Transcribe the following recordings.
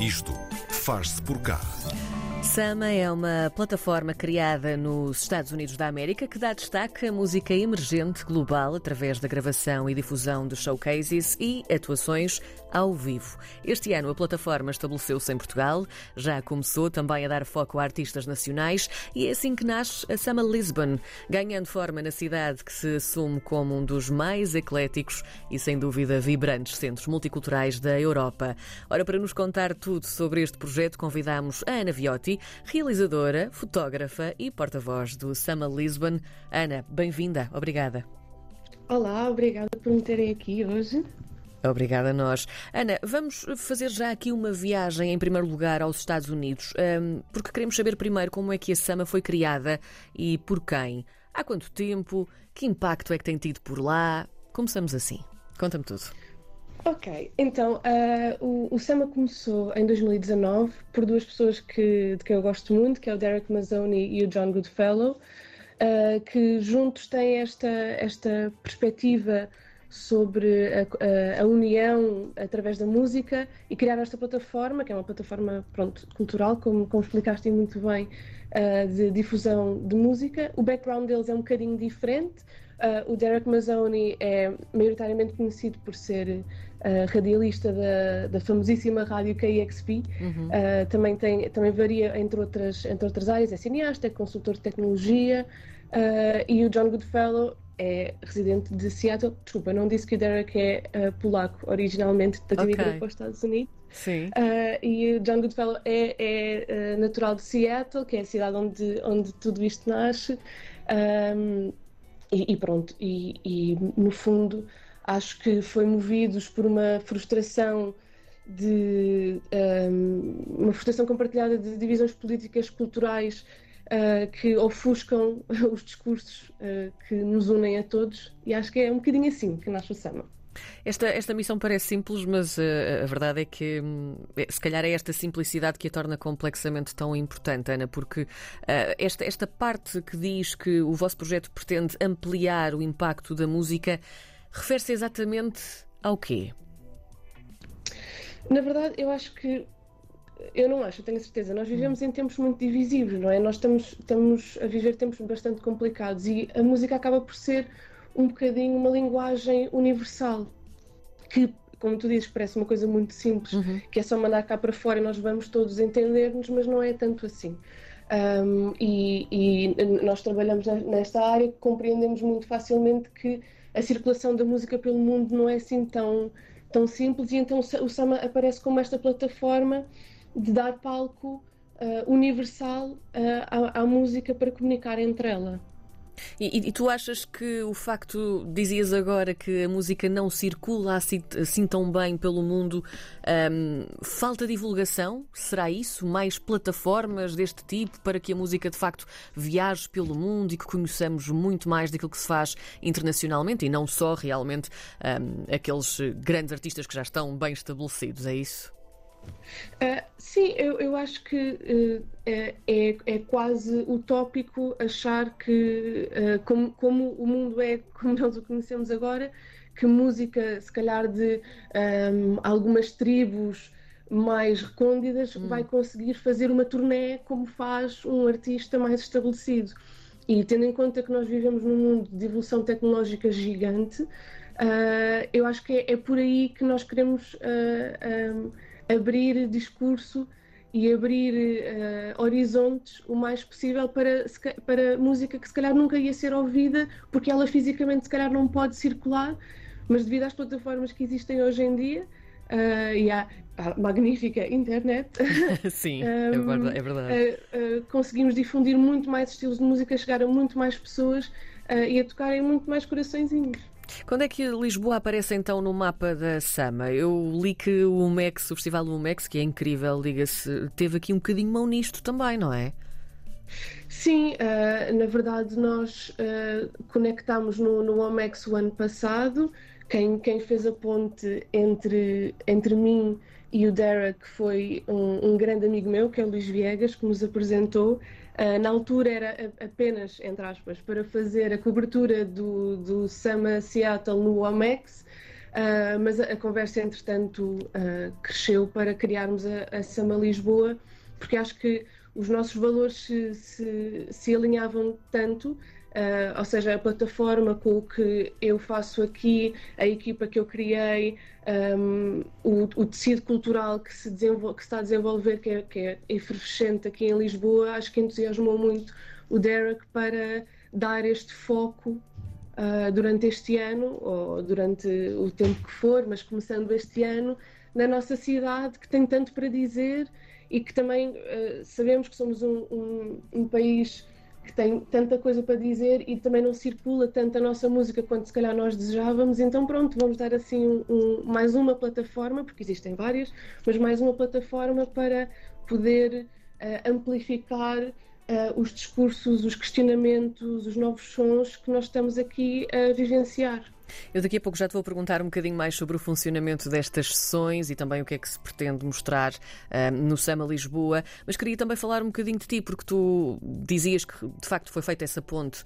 Isto faz-se por cá. Sama é uma plataforma criada nos Estados Unidos da América que dá destaque à música emergente global através da gravação e difusão de showcases e atuações ao vivo. Este ano a plataforma estabeleceu-se em Portugal, já começou também a dar foco a artistas nacionais e é assim que nasce a Sama Lisbon, ganhando forma na cidade que se assume como um dos mais ecléticos e sem dúvida vibrantes centros multiculturais da Europa. Ora, para nos contar tudo sobre este projeto, convidamos a Ana Viotti, realizadora, fotógrafa e porta-voz do Sama Lisbon. Ana, bem-vinda. Obrigada. Olá, obrigada por me terem aqui hoje. Obrigada a nós. Ana, vamos fazer já aqui uma viagem, em primeiro lugar, aos Estados Unidos, hum, porque queremos saber primeiro como é que a Sama foi criada e por quem. Há quanto tempo? Que impacto é que tem tido por lá? Começamos assim. Conta-me tudo. Ok, então uh, o, o Sama começou em 2019 por duas pessoas que, de quem eu gosto muito, que é o Derek Mazzoni e o John Goodfellow, uh, que juntos têm esta, esta perspectiva sobre a, a, a, união através da música e criar esta plataforma, que é uma plataforma pronto, cultural, como, como explicaste muito bem, uh, de difusão de música. O background deles é um bocadinho diferente. Uh, o Derek Mazzoni é maioritariamente conhecido por ser uh, radialista da, da, famosíssima rádio KXP. Uhum. também, tem, também varia entre outras, entre outras áreas, é cineasta, é consultor de tecnologia. e o John Goodfellow é residente de Seattle. Desculpa, não disse que o Derek é uh, polaco originalmente, portanto okay. imigrou para os Estados Unidos. Sim. Uh, e o John Goodfellow é, é uh, natural de Seattle, que é a cidade onde, onde tudo isto nasce. Um, e, e, pronto, e, e, no fundo acho que foi movidos por uma frustração de um, uma frustração compartilhada de divisões políticas culturais uh, que ofuscam os discursos uh, que nos unem a todos, e acho que é um bocadinho assim que nasce o Sama. Esta, esta missão parece simples, mas uh, a verdade é que um, se calhar é esta simplicidade que a torna complexamente tão importante, Ana, porque uh, esta, esta parte que diz que o vosso projeto pretende ampliar o impacto da música refere-se exatamente ao quê? Na verdade, eu acho que eu não acho, eu tenho certeza. Nós vivemos em tempos muito divisivos, não é? Nós estamos, estamos a viver tempos bastante complicados e a música acaba por ser um bocadinho uma linguagem universal que, como tu dizes, parece uma coisa muito simples, uhum. que é só mandar cá para fora e nós vamos todos entender-nos, mas não é tanto assim. Um, e, e, nós trabalhamos nesta área, compreendemos muito facilmente que a circulação da música pelo mundo não é assim tão, tão simples, e então o Sama aparece como esta plataforma de dar palco uh, universal uh, à, à, música para comunicar entre ela. E, e, tu achas que o facto, dizias agora, que a música não circula assim, assim tão bem pelo mundo, um, falta divulgação? Será isso? Mais plataformas deste tipo para que a música de facto viaje pelo mundo e que conheçamos muito mais daquilo que se faz internacionalmente e não só realmente um, aqueles grandes artistas que já estão bem estabelecidos? É isso? Uh, sim, eu, eu acho que uh, é, é quase utópico achar que, uh, como, como, o mundo é como nós o conhecemos agora, que música, se calhar, de um, algumas tribos mais recôndidas, hum. vai conseguir fazer uma turnê como faz um artista mais estabelecido. E tendo em conta que nós vivemos num mundo de evolução tecnológica gigante, eu acho que é, é, por aí que nós queremos. Um, abrir discurso e abrir uh, horizontes o mais possível para, para música que se calhar nunca ia ser ouvida, porque ela fisicamente se calhar não pode circular, mas devido às plataformas que existem hoje em dia uh, e à, magnífica internet, Sim, um, é verdade. Uh, conseguimos difundir muito mais estilos de música, chegar a muito mais pessoas e a tocar em muito mais coraçõezinhos. Quando é que Lisboa aparece então no mapa da Sama? Eu li que o UMEX, o Festival UMEX, que é incrível, diga-se, teve aqui um bocadinho mão nisto também, não é? Sim, uh, na verdade nós uh, conectámos no, no OMEX o ano passado. Quem, quem fez a ponte entre, entre mim e o Derek foi um, um, grande amigo meu, que é o Luís Viegas, que nos apresentou. Uh, na altura era apenas, entre aspas, para fazer a cobertura do, do Sama Seattle no Amex. uh, mas a, a, conversa, entretanto, uh, cresceu para criarmos a, a Sama Lisboa, porque acho que os nossos valores se, se, se alinhavam tanto Uh, ou seja, a plataforma com o que eu faço aqui, a equipa que eu criei, um, o, o, tecido cultural que se, que se, está a desenvolver, que é, que é efervescente aqui em Lisboa, acho que entusiasmou muito o Derek para dar este foco uh, durante este ano, ou durante o tempo que for, mas começando este ano, na nossa cidade, que tem tanto para dizer e que também uh, sabemos que somos um, um, um país que tem tanta coisa para dizer e também não circula tanto a nossa música quanto se calhar nós desejávamos, então pronto, vamos dar assim um, um, mais uma plataforma, porque existem várias, mas mais uma plataforma para poder uh, amplificar uh, os discursos, os questionamentos, os novos sons que nós estamos aqui a vivenciar. Eu daqui a pouco já te vou perguntar um bocadinho mais sobre o funcionamento destas sessões e também o que é que se pretende mostrar uh, no Sama Lisboa, mas queria também falar um bocadinho de ti, porque tu dizias que de facto foi feita essa ponte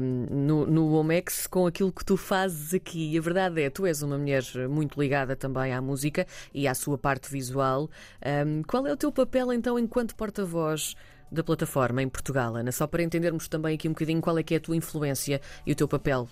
um, no, no Omex com aquilo que tu fazes aqui. E a verdade é, tu és uma mulher muito ligada também à música e à sua parte visual. Um, qual é o teu papel então enquanto porta-voz? Da plataforma em Portugal, Ana, só para entendermos também aqui um bocadinho qual é que é a tua influência e o teu papel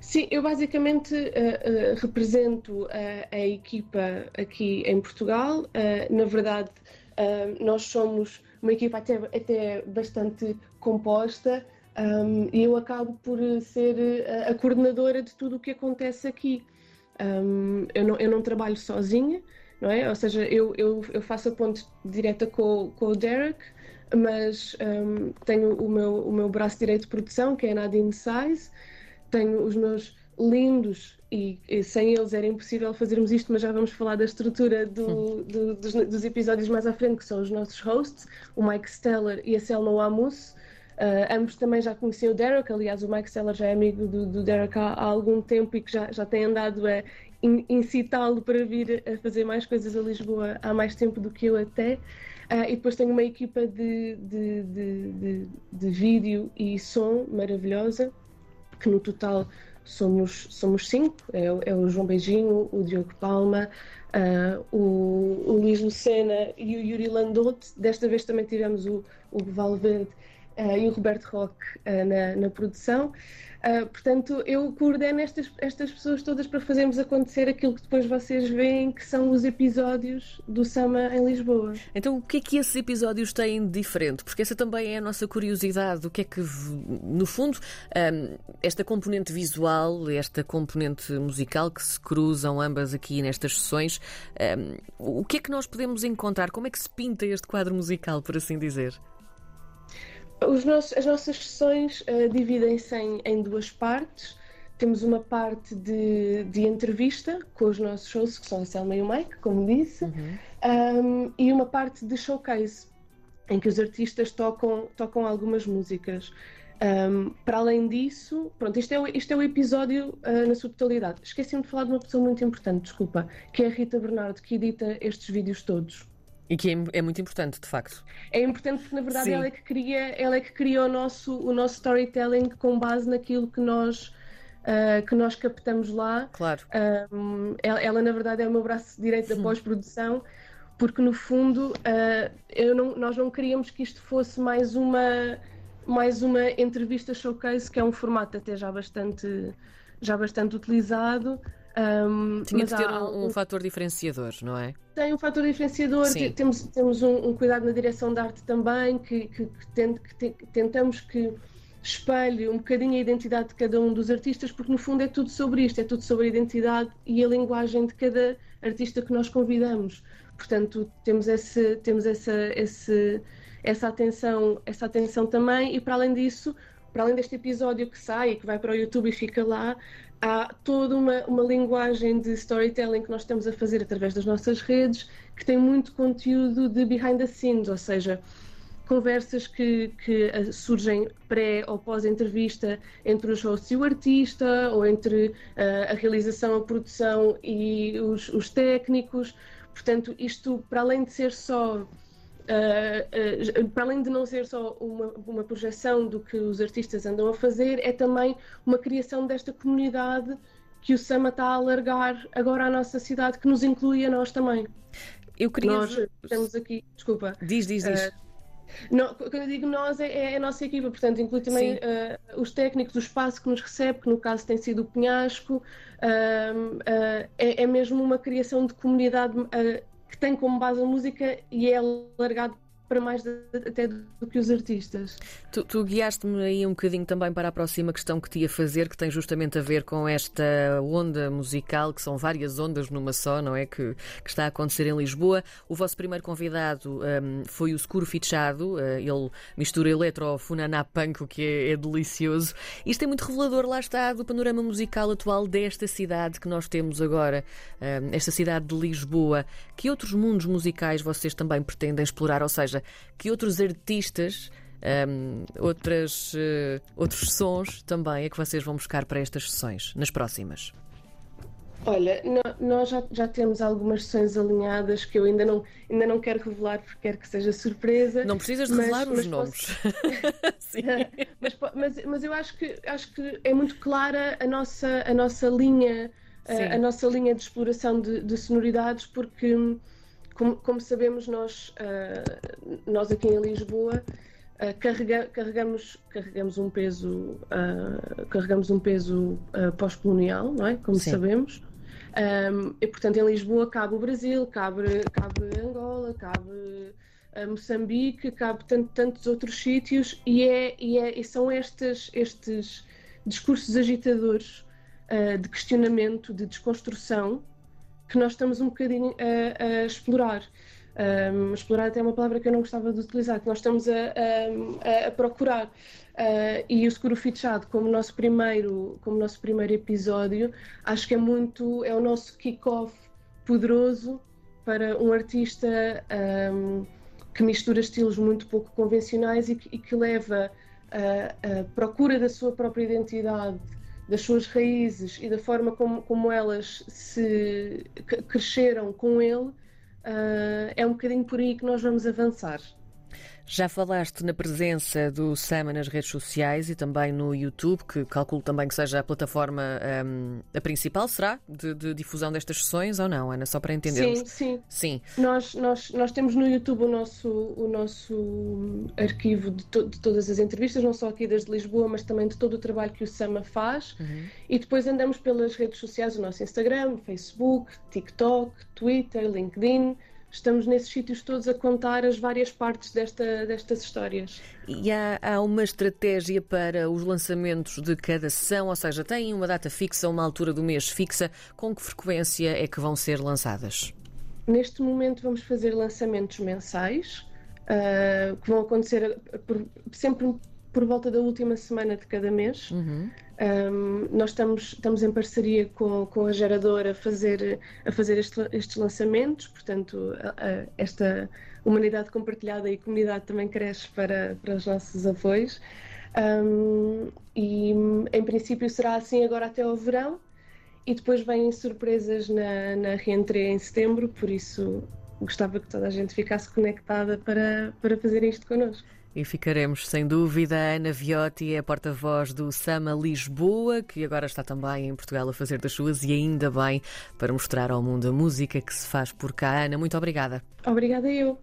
Sim, eu basicamente uh, uh, represento uh, a equipa aqui em Portugal. na verdade, nós somos uma equipa até, até bastante composta um, e eu acabo por ser a, coordenadora de tudo o que acontece aqui. Um, eu, não, eu não trabalho sozinha, não é? Ou seja, eu, eu, eu faço a ponte direta com, com o Derek, mas um, tenho o meu, o meu braço direito de produção, que é a Nadine Size tenho os meus lindos e, e, sem eles era impossível fazermos isto, mas já vamos falar da estrutura do, do, dos, dos, episódios mais à frente, que são os nossos hosts, o Mike Steller e a Selma Amus. Uh, ambos também já conheciam o Derek, aliás, o Mike Steller já é amigo do, do Derek há, há, algum tempo e que já, já tem andado a incitá-lo para vir a fazer mais coisas a Lisboa há mais tempo do que eu até. Uh, e depois tenho uma equipa de, de, de, de vídeo e som maravilhosa que no total somos, somos cinco, é, é o João Beijinho, o Diogo Palma, uh, o, o Luís Lucena e o Yuri Landotte. Desta vez também tivemos o, o Valverde e o Roberto Roque uh, na, na produção. Uh, portanto, eu coordeno estas, estas pessoas todas para fazermos acontecer aquilo que depois vocês veem que são os episódios do Sama em Lisboa. Então, o que é que esses episódios têm de diferente? Porque essa também é a nossa curiosidade. O que é que, no fundo, um, esta componente visual, esta componente musical que se cruzam ambas aqui nestas sessões, um, o que é que nós podemos encontrar? Como é que se pinta este quadro musical, por assim dizer? Nossos, as nossas sessões uh, dividem-se em, em, duas partes. Temos uma parte de, de, entrevista com os nossos shows, que são a Selma e o Mike, como disse, uhum. um, e uma parte de showcase, em que os artistas tocam, tocam algumas músicas. Um, para além disso, pronto, isto é, o, isto é o episódio uh, na sua totalidade. Esqueci-me de falar de uma pessoa muito importante, desculpa, que é a Rita Bernardo, que edita estes vídeos todos. E que é, é, muito importante, de facto. É importante porque, na verdade, ela é, que cria, ela é que cria o nosso, o nosso storytelling com base naquilo que nós, uh, que nós captamos lá. Claro. Um, ela, ela, na verdade, é o meu braço direito da pós-produção, porque, no fundo, uh, não, nós não queríamos que isto fosse mais uma, mais uma entrevista showcase, que é um formato até já bastante, já bastante utilizado. Um, Tinha de ter um, um, fator diferenciador, não é? Tem um fator diferenciador, Sim. temos, temos um, um, cuidado na direção da arte também, que, que, que, tent, que tentamos que espelhe um bocadinho a identidade de cada um dos artistas, porque no fundo é tudo sobre isto, é tudo sobre a identidade e a linguagem de cada artista que nós convidamos. Portanto, temos, esse, temos essa, esse, essa, atenção, essa atenção também, e para além disso, para além deste episódio que sai e que vai para o YouTube e fica lá, há toda uma, uma linguagem de storytelling que nós estamos a fazer através das nossas redes que tem muito conteúdo de behind the scenes, ou seja, conversas que, que eh, surgem pré ou pós-entrevista entre os hosts e o artista, ou entre uh, a realização, a produção e os, os técnicos. Portanto, isto, para além de ser só Uh, uh, para além de não ser só uma, uma projeção do que os artistas andam a fazer, é também uma criação desta comunidade que o Sama está a alargar agora à nossa cidade, que nos inclui a nós também. Eu queria. Nós estamos aqui, desculpa. Diz, diz, diz. Uh, não, quando eu digo nós, é, é, a nossa equipa, portanto, inclui também uh, os técnicos, o espaço que nos recebe, que no caso tem sido o Penhasco, uh, uh, é, é, mesmo uma criação de comunidade que tem como base a música e é alargado para mais de, até do que os artistas. Tu, tu guiaste-me aí um bocadinho também para a próxima questão que te ia fazer, que tem justamente a ver com esta onda musical, que são várias ondas numa só, não é? Que, que está a acontecer em Lisboa. O vosso primeiro convidado um, foi o Scuro Fichado, uh, ele mistura eletro funaná punk, o que é, é delicioso. Isto é muito revelador, lá está, do panorama musical atual desta cidade que nós temos agora, um, esta cidade de Lisboa. Que outros mundos musicais vocês também pretendem explorar? Ou seja, seja, que outros artistas, um, outras, uh, outros sons também é que vocês vão buscar para estas sessões, nas próximas? Olha, nós já, já, temos algumas sessões alinhadas que eu ainda não, ainda não quero revelar porque quero que seja surpresa. Não precisas de mas, revelar mas os nomes. mas, mas, mas, eu acho que, acho que é muito clara a nossa, a nossa linha, a, a, nossa linha de exploração de, de sonoridades, porque como, como sabemos, nós, uh, nós aqui em Lisboa uh, carrega, carregamos, carregamos um peso, uh, carregamos um peso pós-colonial, não é? Como Sim. sabemos. Um, e, portanto, em Lisboa cabe o Brasil, cabe, cabe Angola, cabe Moçambique, cabe tanto, tantos outros sítios, e, é, e, é, e são estes, estes discursos agitadores de questionamento, de desconstrução, que nós estamos um bocadinho a, a explorar. Um, explorar até é uma palavra que eu não gostava de utilizar, que nós estamos a, a, a procurar. Uh, e o Seguro Fichado, como nosso primeiro, como nosso primeiro episódio, acho que é muito, é o nosso kick-off poderoso para um artista um, que mistura estilos muito pouco convencionais e que, e que leva a, a procura da sua própria identidade das suas raízes e da forma como, como elas se cresceram com ele, uh, é um bocadinho por aí que nós vamos avançar. Já falaste na presença do Sama nas redes sociais e também no YouTube, que calculo também que seja a plataforma um, a principal, será? De, de, difusão destas sessões ou não, Ana? Só para entendermos. Sim, sim. sim. Nós, nós, nós temos no YouTube o nosso, o nosso arquivo de, to, de todas as entrevistas, não só aqui desde Lisboa, mas também de todo o trabalho que o Sama faz. Uhum. E depois andamos pelas redes sociais, o nosso Instagram, Facebook, TikTok, Twitter, LinkedIn estamos nesses sítios todos a contar as várias partes desta, destas histórias. E há, há, uma estratégia para os lançamentos de cada sessão, ou seja, têm uma data fixa, uma altura do mês fixa, com que frequência é que vão ser lançadas? Neste momento vamos fazer lançamentos mensais, uh, que vão acontecer por, sempre por volta da última semana de cada mês. Uhum. Um, nós estamos, estamos em parceria com, com a geradora a fazer, a fazer este, estes lançamentos, portanto, a, a, esta humanidade compartilhada e comunidade também cresce para, para os nossos apoios. Um, e em princípio será assim agora até ao verão, e depois vêm surpresas na, na reentrée em setembro, por isso gostava que toda a gente ficasse conectada para, para fazer isto connosco. E ficaremos, sem dúvida, a Ana Viotti é a porta-voz do Sama Lisboa, que agora está também em Portugal a fazer das suas e ainda bem para mostrar ao mundo a música que se faz por cá. Ana, muito obrigada. Obrigada eu.